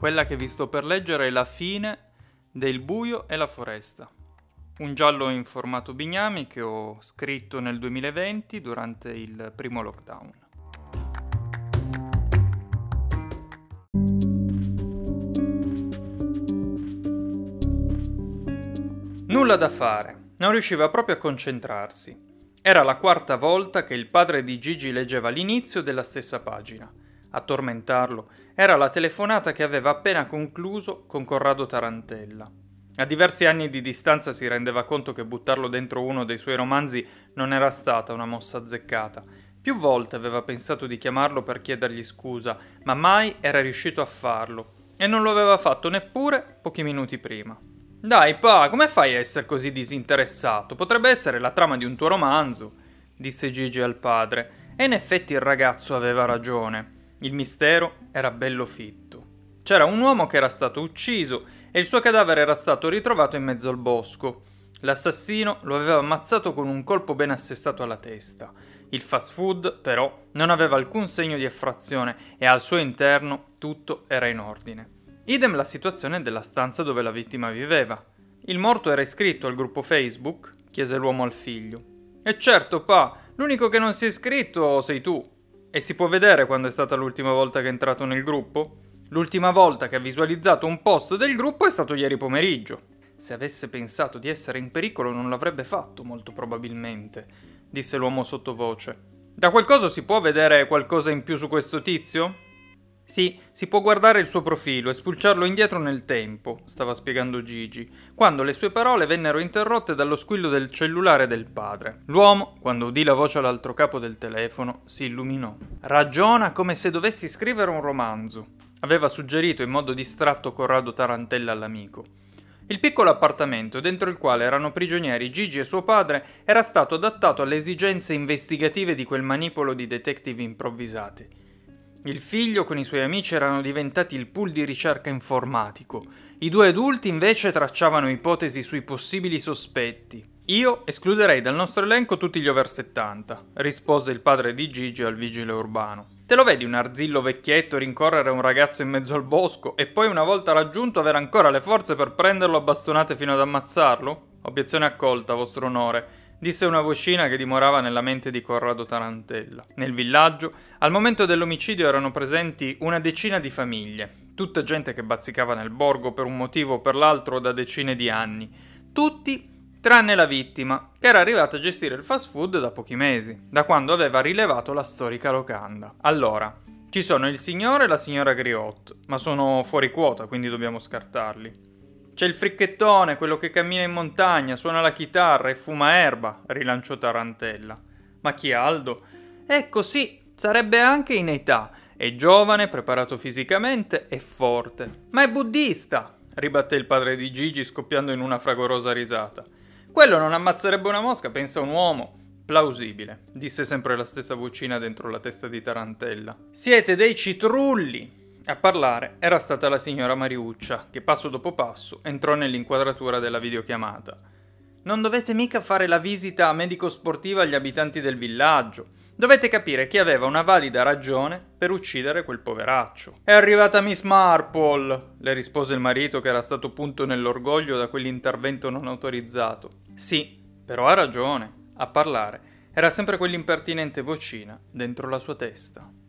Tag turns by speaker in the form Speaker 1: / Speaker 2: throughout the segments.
Speaker 1: Quella che vi sto per leggere è la fine del buio e la foresta. Un giallo in formato bignami che ho scritto nel 2020 durante il primo lockdown. Nulla da fare, non riusciva proprio a concentrarsi. Era la quarta volta che il padre di Gigi leggeva l'inizio della stessa pagina. A tormentarlo era la telefonata che aveva appena concluso con Corrado Tarantella. A diversi anni di distanza si rendeva conto che buttarlo dentro uno dei suoi romanzi non era stata una mossa azzeccata. Più volte aveva pensato di chiamarlo per chiedergli scusa, ma mai era riuscito a farlo. E non lo aveva fatto neppure pochi minuti prima. Dai, pa, come fai a essere così disinteressato? Potrebbe essere la trama di un tuo romanzo, disse Gigi al padre. E in effetti il ragazzo aveva ragione. Il mistero era bello fitto. C'era un uomo che era stato ucciso e il suo cadavere era stato ritrovato in mezzo al bosco. L'assassino lo aveva ammazzato con un colpo ben assestato alla testa. Il fast food, però, non aveva alcun segno di effrazione e al suo interno tutto era in ordine. Idem la situazione della stanza dove la vittima viveva. Il morto era iscritto al gruppo Facebook, chiese l'uomo al figlio. E certo, pa, l'unico che non si è iscritto sei tu, e si può vedere quando è stata l'ultima volta che è entrato nel gruppo? L'ultima volta che ha visualizzato un post del gruppo è stato ieri pomeriggio. Se avesse pensato di essere in pericolo non l'avrebbe fatto, molto probabilmente, disse l'uomo sottovoce. Da qualcosa si può vedere qualcosa in più su questo tizio? Sì, si può guardare il suo profilo e spulciarlo indietro nel tempo, stava spiegando Gigi, quando le sue parole vennero interrotte dallo squillo del cellulare del padre. L'uomo, quando udì la voce all'altro capo del telefono, si illuminò. Ragiona come se dovessi scrivere un romanzo, aveva suggerito in modo distratto Corrado Tarantella all'amico. Il piccolo appartamento dentro il quale erano prigionieri Gigi e suo padre era stato adattato alle esigenze investigative di quel manipolo di detective improvvisati. Il figlio con i suoi amici erano diventati il pool di ricerca informatico. I due adulti invece tracciavano ipotesi sui possibili sospetti. Io escluderei dal nostro elenco tutti gli over 70, rispose il padre di Gigi al vigile urbano. Te lo vedi un arzillo vecchietto rincorrere un ragazzo in mezzo al bosco e poi una volta raggiunto avere ancora le forze per prenderlo a bastonate fino ad ammazzarlo? Obiezione accolta, vostro onore disse una vocina che dimorava nella mente di Corrado Tarantella. Nel villaggio, al momento dell'omicidio erano presenti una decina di famiglie, tutta gente che bazzicava nel borgo per un motivo o per l'altro da decine di anni. Tutti tranne la vittima, che era arrivata a gestire il fast food da pochi mesi, da quando aveva rilevato la storica locanda. Allora, ci sono il signore e la signora Griot, ma sono fuori quota, quindi dobbiamo scartarli. C'è il fricchettone, quello che cammina in montagna, suona la chitarra e fuma erba, rilanciò Tarantella. Ma chi Aldo? Ecco sì, sarebbe anche in età. È giovane, preparato fisicamente e forte. Ma è buddista, ribatté il padre di Gigi scoppiando in una fragorosa risata. Quello non ammazzerebbe una mosca, pensa un uomo. Plausibile, disse sempre la stessa vocina dentro la testa di Tarantella. Siete dei citrulli, a parlare era stata la signora Mariuccia, che passo dopo passo entrò nell'inquadratura della videochiamata. Non dovete mica fare la visita medico-sportiva agli abitanti del villaggio. Dovete capire che aveva una valida ragione per uccidere quel poveraccio. È arrivata Miss Marple, le rispose il marito che era stato punto nell'orgoglio da quell'intervento non autorizzato. Sì, però ha ragione. A parlare era sempre quell'impertinente vocina dentro la sua testa.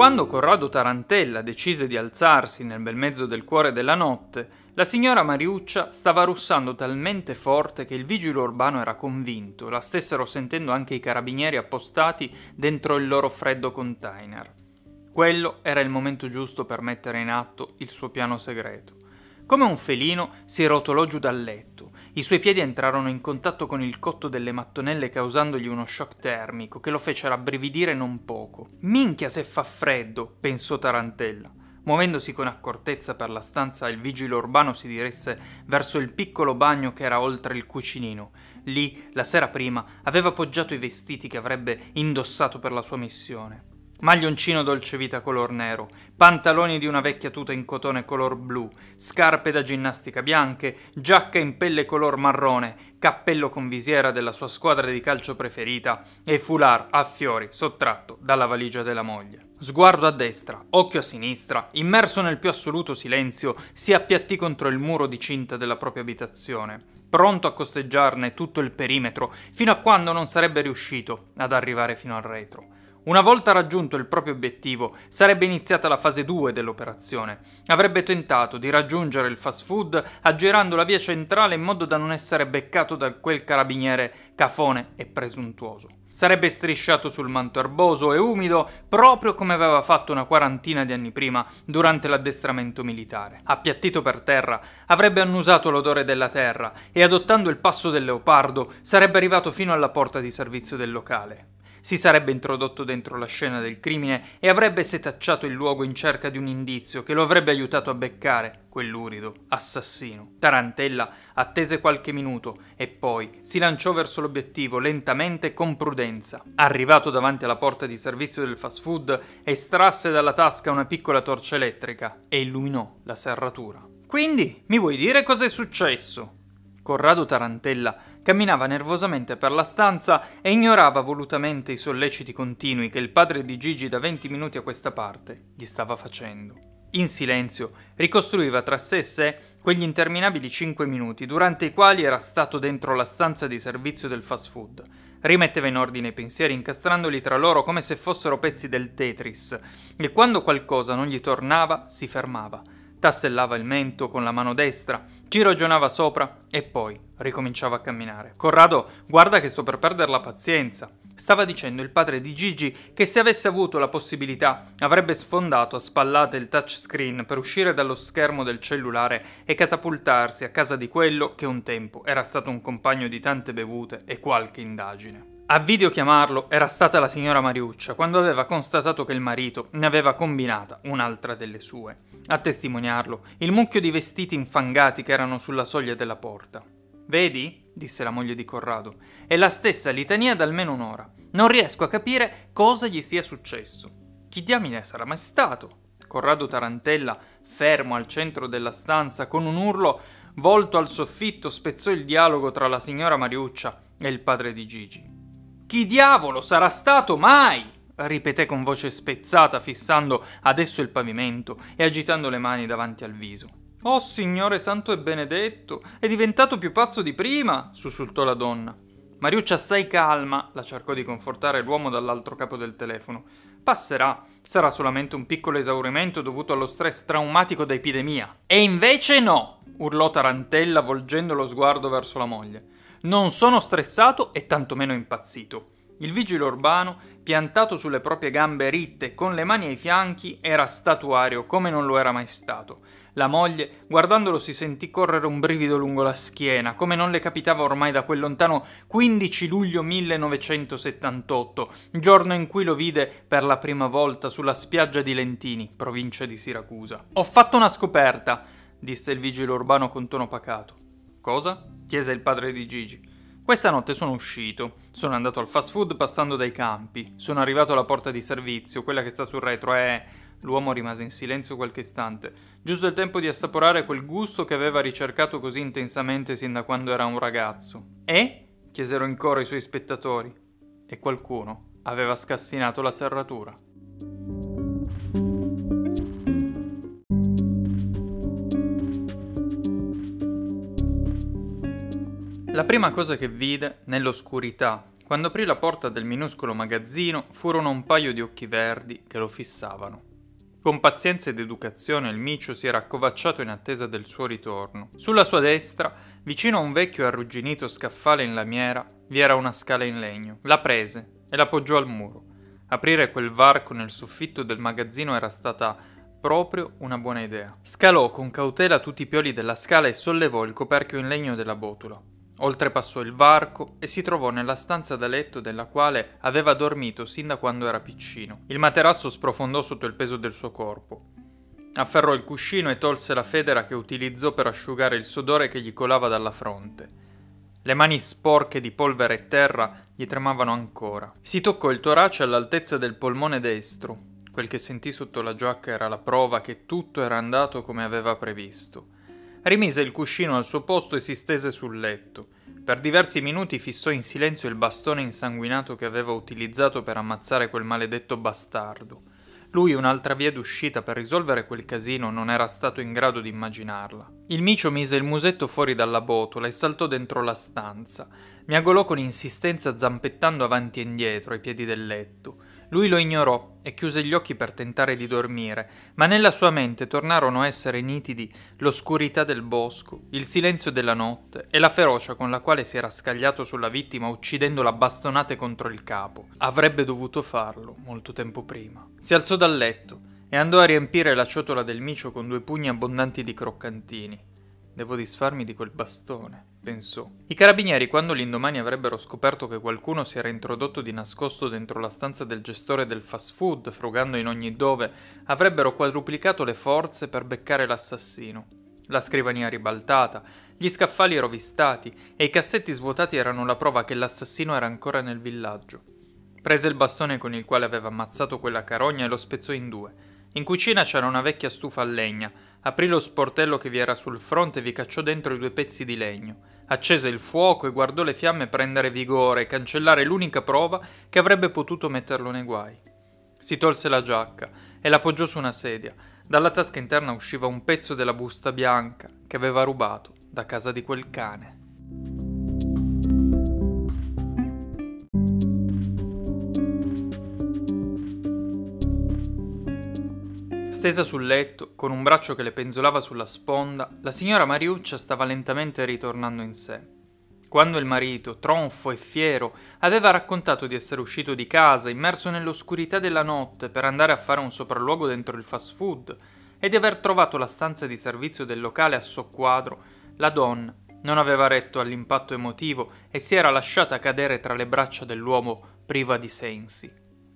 Speaker 1: Quando Corrado Tarantella decise di alzarsi nel bel mezzo del cuore della notte, la signora Mariuccia stava russando talmente forte che il vigile urbano era convinto la stessero sentendo anche i carabinieri appostati dentro il loro freddo container. Quello era il momento giusto per mettere in atto il suo piano segreto. Come un felino si rotolò giù dal letto. I suoi piedi entrarono in contatto con il cotto delle mattonelle causandogli uno shock termico che lo fece rabbrividire non poco. Minchia se fa freddo, pensò Tarantella. Muovendosi con accortezza per la stanza, il vigile urbano si diresse verso il piccolo bagno che era oltre il cucinino. Lì, la sera prima, aveva appoggiato i vestiti che avrebbe indossato per la sua missione. Maglioncino dolce vita color nero, pantaloni di una vecchia tuta in cotone color blu, scarpe da ginnastica bianche, giacca in pelle color marrone, cappello con visiera della sua squadra di calcio preferita e foulard a fiori sottratto dalla valigia della moglie. Sguardo a destra, occhio a sinistra, immerso nel più assoluto silenzio, si appiattì contro il muro di cinta della propria abitazione, pronto a costeggiarne tutto il perimetro, fino a quando non sarebbe riuscito ad arrivare fino al retro. Una volta raggiunto il proprio obiettivo, sarebbe iniziata la fase 2 dell'operazione. Avrebbe tentato di raggiungere il fast food aggirando la via centrale in modo da non essere beccato da quel carabiniere cafone e presuntuoso. Sarebbe strisciato sul manto erboso e umido proprio come aveva fatto una quarantina di anni prima durante l'addestramento militare. Appiattito per terra, avrebbe annusato l'odore della terra e adottando il passo del leopardo sarebbe arrivato fino alla porta di servizio del locale si sarebbe introdotto dentro la scena del crimine e avrebbe setacciato il luogo in cerca di un indizio che lo avrebbe aiutato a beccare quell'urido assassino. Tarantella attese qualche minuto e poi si lanciò verso l'obiettivo lentamente e con prudenza. Arrivato davanti alla porta di servizio del fast food, estrasse dalla tasca una piccola torcia elettrica e illuminò la serratura. Quindi, mi vuoi dire cos'è successo? Corrado Tarantella camminava nervosamente per la stanza e ignorava volutamente i solleciti continui che il padre di Gigi da 20 minuti a questa parte gli stava facendo. In silenzio, ricostruiva tra sé e sé quegli interminabili 5 minuti durante i quali era stato dentro la stanza di servizio del fast food. Rimetteva in ordine i pensieri incastrandoli tra loro come se fossero pezzi del Tetris e quando qualcosa non gli tornava si fermava tassellava il mento con la mano destra, ci ragionava sopra e poi ricominciava a camminare. Corrado, guarda che sto per perdere la pazienza. Stava dicendo il padre di Gigi che se avesse avuto la possibilità avrebbe sfondato a spallate il touchscreen per uscire dallo schermo del cellulare e catapultarsi a casa di quello che un tempo era stato un compagno di tante bevute e qualche indagine. A videochiamarlo era stata la signora Mariuccia quando aveva constatato che il marito ne aveva combinata un'altra delle sue. A testimoniarlo, il mucchio di vestiti infangati che erano sulla soglia della porta. Vedi? disse la moglie di Corrado. È la stessa litania da almeno un'ora. Non riesco a capire cosa gli sia successo. Chi diamine sarà mai stato? Corrado Tarantella, fermo al centro della stanza, con un urlo volto al soffitto, spezzò il dialogo tra la signora Mariuccia e il padre di Gigi. Chi diavolo sarà stato mai? ripeté con voce spezzata, fissando adesso il pavimento e agitando le mani davanti al viso. Oh Signore santo e benedetto, è diventato più pazzo di prima, sussultò la donna. Mariuccia, stai calma, la cercò di confortare l'uomo dall'altro capo del telefono. Passerà, sarà solamente un piccolo esaurimento dovuto allo stress traumatico da epidemia. E invece no, urlò Tarantella volgendo lo sguardo verso la moglie. Non sono stressato e tantomeno impazzito. Il vigile urbano, piantato sulle proprie gambe ritte con le mani ai fianchi, era statuario come non lo era mai stato. La moglie, guardandolo, si sentì correre un brivido lungo la schiena, come non le capitava ormai da quel lontano 15 luglio 1978, giorno in cui lo vide per la prima volta sulla spiaggia di Lentini, provincia di Siracusa. Ho fatto una scoperta, disse il vigile urbano con tono pacato. Cosa? chiese il padre di Gigi. Questa notte sono uscito, sono andato al fast food passando dai campi, sono arrivato alla porta di servizio, quella che sta sul retro, e... L'uomo rimase in silenzio qualche istante, giusto il tempo di assaporare quel gusto che aveva ricercato così intensamente sin da quando era un ragazzo. E? chiesero in coro i suoi spettatori. E qualcuno aveva scassinato la serratura. La prima cosa che vide, nell'oscurità, quando aprì la porta del minuscolo magazzino, furono un paio di occhi verdi che lo fissavano. Con pazienza ed educazione il micio si era accovacciato in attesa del suo ritorno. Sulla sua destra, vicino a un vecchio arrugginito scaffale in lamiera, vi era una scala in legno. La prese e l'appoggiò al muro. Aprire quel varco nel soffitto del magazzino era stata proprio una buona idea. Scalò con cautela tutti i pioli della scala e sollevò il coperchio in legno della botola. Oltrepassò il varco e si trovò nella stanza da letto della quale aveva dormito sin da quando era piccino. Il materasso sprofondò sotto il peso del suo corpo. Afferrò il cuscino e tolse la federa che utilizzò per asciugare il sudore che gli colava dalla fronte. Le mani sporche di polvere e terra gli tremavano ancora. Si toccò il torace all'altezza del polmone destro. Quel che sentì sotto la giacca era la prova che tutto era andato come aveva previsto. Rimise il cuscino al suo posto e si stese sul letto. Per diversi minuti fissò in silenzio il bastone insanguinato che aveva utilizzato per ammazzare quel maledetto bastardo. Lui un'altra via d'uscita per risolvere quel casino non era stato in grado di immaginarla. Il micio mise il musetto fuori dalla botola e saltò dentro la stanza. Miagolò con insistenza zampettando avanti e indietro ai piedi del letto. Lui lo ignorò e chiuse gli occhi per tentare di dormire, ma nella sua mente tornarono a essere nitidi l'oscurità del bosco, il silenzio della notte e la ferocia con la quale si era scagliato sulla vittima uccidendola bastonate contro il capo. Avrebbe dovuto farlo molto tempo prima. Si alzò dal letto e andò a riempire la ciotola del micio con due pugni abbondanti di croccantini. Devo disfarmi di quel bastone, pensò. I carabinieri, quando l'indomani avrebbero scoperto che qualcuno si era introdotto di nascosto dentro la stanza del gestore del fast food, frugando in ogni dove, avrebbero quadruplicato le forze per beccare l'assassino. La scrivania ribaltata, gli scaffali rovistati e i cassetti svuotati erano la prova che l'assassino era ancora nel villaggio. Prese il bastone con il quale aveva ammazzato quella carogna e lo spezzò in due. In cucina c'era una vecchia stufa a legna, Aprì lo sportello che vi era sul fronte e vi cacciò dentro i due pezzi di legno. Accese il fuoco e guardò le fiamme prendere vigore e cancellare l'unica prova che avrebbe potuto metterlo nei guai. Si tolse la giacca e l'appoggiò su una sedia. Dalla tasca interna usciva un pezzo della busta bianca che aveva rubato da casa di quel cane. Stesa sul letto, con un braccio che le penzolava sulla sponda, la signora Mariuccia stava lentamente ritornando in sé. Quando il marito, tronfo e fiero, aveva raccontato di essere uscito di casa, immerso nell'oscurità della notte, per andare a fare un sopralluogo dentro il fast food, e di aver trovato la stanza di servizio del locale a soqquadro, la donna non aveva retto all'impatto emotivo e si era lasciata cadere tra le braccia dell'uomo priva di sensi.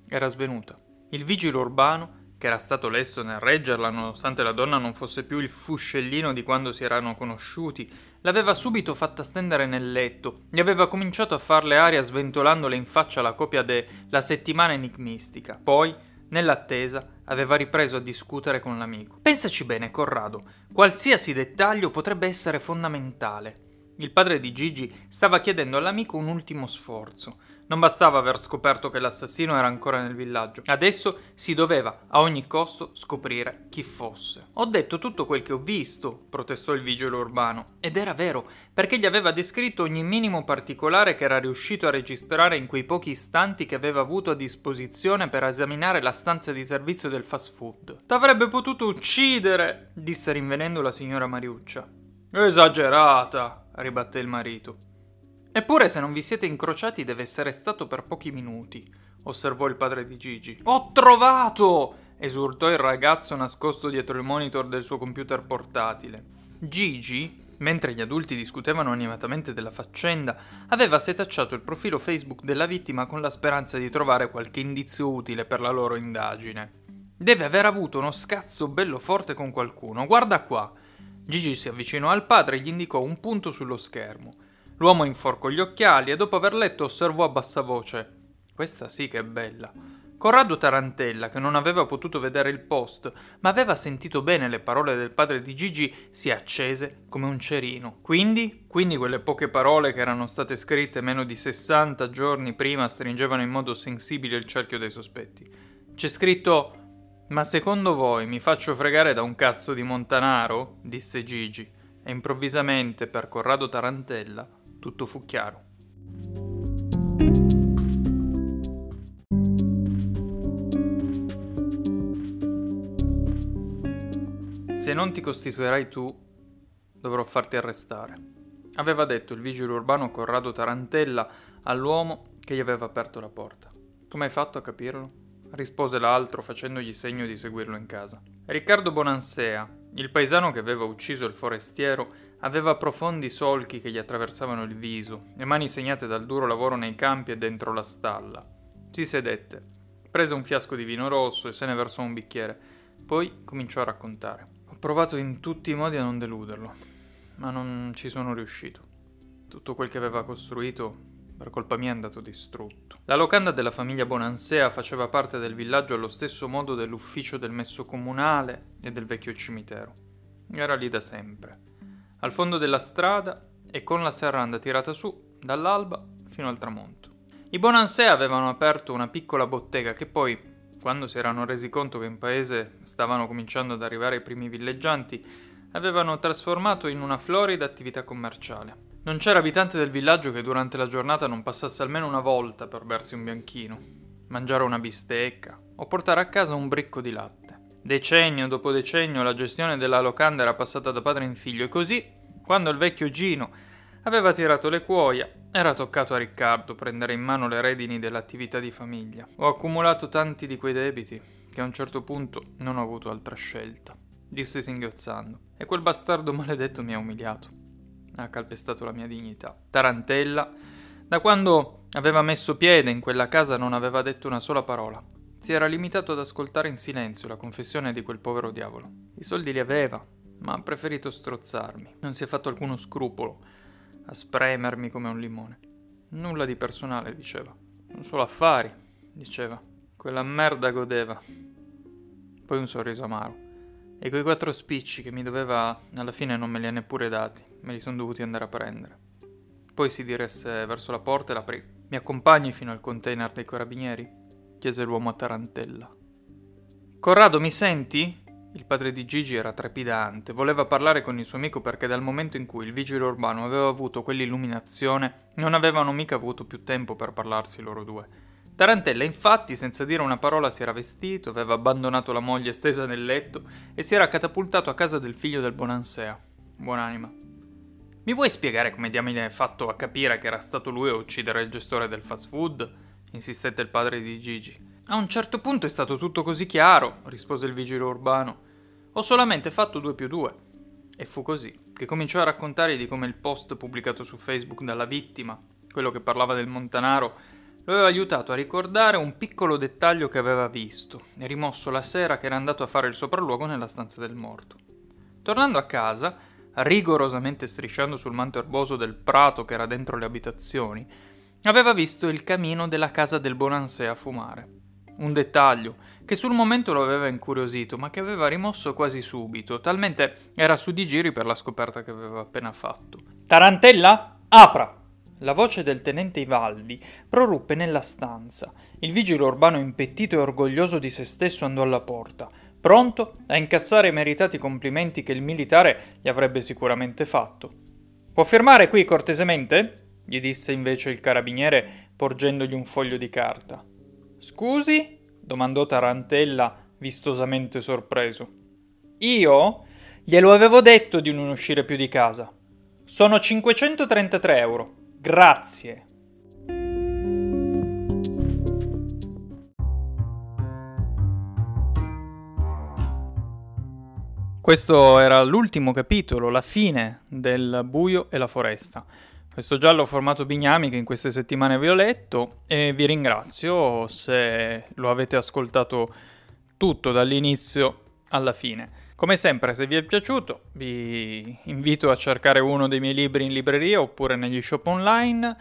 Speaker 1: Era svenuta. Il vigile urbano che era stato lesto nel reggerla nonostante la donna non fosse più il fuscellino di quando si erano conosciuti, l'aveva subito fatta stendere nel letto e aveva cominciato a farle aria sventolandole in faccia la copia de La settimana enigmistica. Poi, nell'attesa, aveva ripreso a discutere con l'amico. Pensaci bene, Corrado, qualsiasi dettaglio potrebbe essere fondamentale. Il padre di Gigi stava chiedendo all'amico un ultimo sforzo. Non bastava aver scoperto che l'assassino era ancora nel villaggio. Adesso si doveva a ogni costo scoprire chi fosse. Ho detto tutto quel che ho visto, protestò il vigile urbano. Ed era vero, perché gli aveva descritto ogni minimo particolare che era riuscito a registrare in quei pochi istanti che aveva avuto a disposizione per esaminare la stanza di servizio del fast food. T'avrebbe potuto uccidere, disse rinvenendo la signora Mariuccia. Esagerata, ribatté il marito. Eppure se non vi siete incrociati deve essere stato per pochi minuti, osservò il padre di Gigi. Ho trovato! esurtò il ragazzo nascosto dietro il monitor del suo computer portatile. Gigi, mentre gli adulti discutevano animatamente della faccenda, aveva setacciato il profilo Facebook della vittima con la speranza di trovare qualche indizio utile per la loro indagine. Deve aver avuto uno scazzo bello forte con qualcuno, guarda qua. Gigi si avvicinò al padre e gli indicò un punto sullo schermo. L'uomo inforcò gli occhiali e dopo aver letto osservò a bassa voce. Questa sì che è bella. Corrado Tarantella, che non aveva potuto vedere il post, ma aveva sentito bene le parole del padre di Gigi, si accese come un cerino. Quindi, quindi quelle poche parole che erano state scritte meno di 60 giorni prima stringevano in modo sensibile il cerchio dei sospetti. C'è scritto Ma secondo voi mi faccio fregare da un cazzo di Montanaro? disse Gigi, e improvvisamente per Corrado Tarantella tutto fu chiaro. Se non ti costituirai tu, dovrò farti arrestare. Aveva detto il vigile urbano Corrado Tarantella all'uomo che gli aveva aperto la porta. Come hai fatto a capirlo? rispose l'altro facendogli segno di seguirlo in casa. Riccardo Bonansea, il paesano che aveva ucciso il forestiero, aveva profondi solchi che gli attraversavano il viso e mani segnate dal duro lavoro nei campi e dentro la stalla. Si sedette, prese un fiasco di vino rosso e se ne versò un bicchiere. Poi cominciò a raccontare. Ho provato in tutti i modi a non deluderlo, ma non ci sono riuscito. Tutto quel che aveva costruito per colpa mia è andato distrutto. La locanda della famiglia Bonansea faceva parte del villaggio allo stesso modo dell'ufficio del messo comunale e del vecchio cimitero. Era lì da sempre, al fondo della strada e con la serranda tirata su dall'alba fino al tramonto. I Bonansea avevano aperto una piccola bottega che poi, quando si erano resi conto che in paese stavano cominciando ad arrivare i primi villeggianti, avevano trasformato in una florida attività commerciale. Non c'era abitante del villaggio che durante la giornata non passasse almeno una volta per bersi un bianchino, mangiare una bistecca o portare a casa un bricco di latte. Decennio dopo decennio la gestione della locanda era passata da padre in figlio e così, quando il vecchio Gino aveva tirato le cuoia, era toccato a Riccardo prendere in mano le redini dell'attività di famiglia. Ho accumulato tanti di quei debiti che a un certo punto non ho avuto altra scelta, disse singhiozzando, e quel bastardo maledetto mi ha umiliato ha calpestato la mia dignità. Tarantella, da quando aveva messo piede in quella casa non aveva detto una sola parola. Si era limitato ad ascoltare in silenzio la confessione di quel povero diavolo. I soldi li aveva, ma ha preferito strozzarmi. Non si è fatto alcuno scrupolo a spremermi come un limone. Nulla di personale, diceva. Non solo affari, diceva. Quella merda godeva. Poi un sorriso amaro. E quei quattro spicci che mi doveva, alla fine non me li ha neppure dati, me li sono dovuti andare a prendere. Poi si diresse verso la porta e l'aprì. Mi accompagni fino al container dei carabinieri? chiese l'uomo a tarantella. Corrado, mi senti? Il padre di Gigi era trepidante, voleva parlare con il suo amico perché dal momento in cui il vigile urbano aveva avuto quell'illuminazione, non avevano mica avuto più tempo per parlarsi loro due. Tarantella infatti, senza dire una parola, si era vestito, aveva abbandonato la moglie stesa nel letto e si era catapultato a casa del figlio del Bonansea. Buonanima. Mi vuoi spiegare come diamine hai fatto a capire che era stato lui a uccidere il gestore del fast food? insistette il padre di Gigi. A un certo punto è stato tutto così chiaro, rispose il vigile urbano. Ho solamente fatto due più due. E fu così che cominciò a raccontare di come il post pubblicato su Facebook dalla vittima, quello che parlava del Montanaro, lo aveva aiutato a ricordare un piccolo dettaglio che aveva visto e rimosso la sera che era andato a fare il sopralluogo nella stanza del morto. Tornando a casa, rigorosamente strisciando sul manto erboso del prato che era dentro le abitazioni, aveva visto il camino della casa del Bonansè a fumare. Un dettaglio che sul momento lo aveva incuriosito, ma che aveva rimosso quasi subito, talmente era su di giri per la scoperta che aveva appena fatto. Tarantella, apra! La voce del tenente Ivaldi proruppe nella stanza. Il vigile urbano impettito e orgoglioso di se stesso andò alla porta, pronto a incassare i meritati complimenti che il militare gli avrebbe sicuramente fatto. Può firmare qui cortesemente? gli disse invece il carabiniere porgendogli un foglio di carta. Scusi? domandò Tarantella, vistosamente sorpreso. Io? Glielo avevo detto di non uscire più di casa. Sono 533 euro. Grazie. Questo era l'ultimo capitolo, la fine del buio e la foresta. Questo giallo formato bignami che in queste settimane vi ho letto e vi ringrazio se lo avete ascoltato tutto dall'inizio alla fine. Come sempre, se vi è piaciuto, vi invito a cercare uno dei miei libri in libreria oppure negli shop online.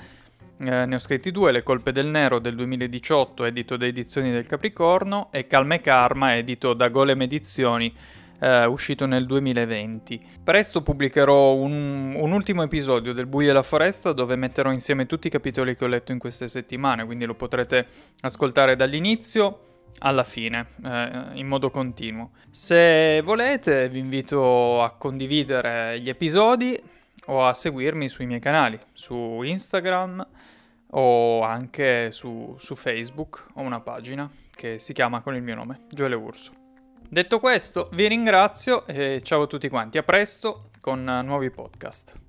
Speaker 1: Eh, ne ho scritti due, Le colpe del nero del 2018, edito da Edizioni del Capricorno, e Calma e Karma, edito da Golem Edizioni, eh, uscito nel 2020. Presto pubblicherò un, un, ultimo episodio del Buio e la Foresta dove metterò insieme tutti i capitoli che ho letto in queste settimane, quindi lo potrete ascoltare dall'inizio alla fine, eh, in modo continuo. Se volete vi invito a condividere gli episodi o a seguirmi sui miei canali, su Instagram o anche su, su Facebook. Ho una pagina che si chiama con il mio nome, Gioele Urso. Detto questo, vi ringrazio e ciao a tutti quanti, a presto con nuovi podcast.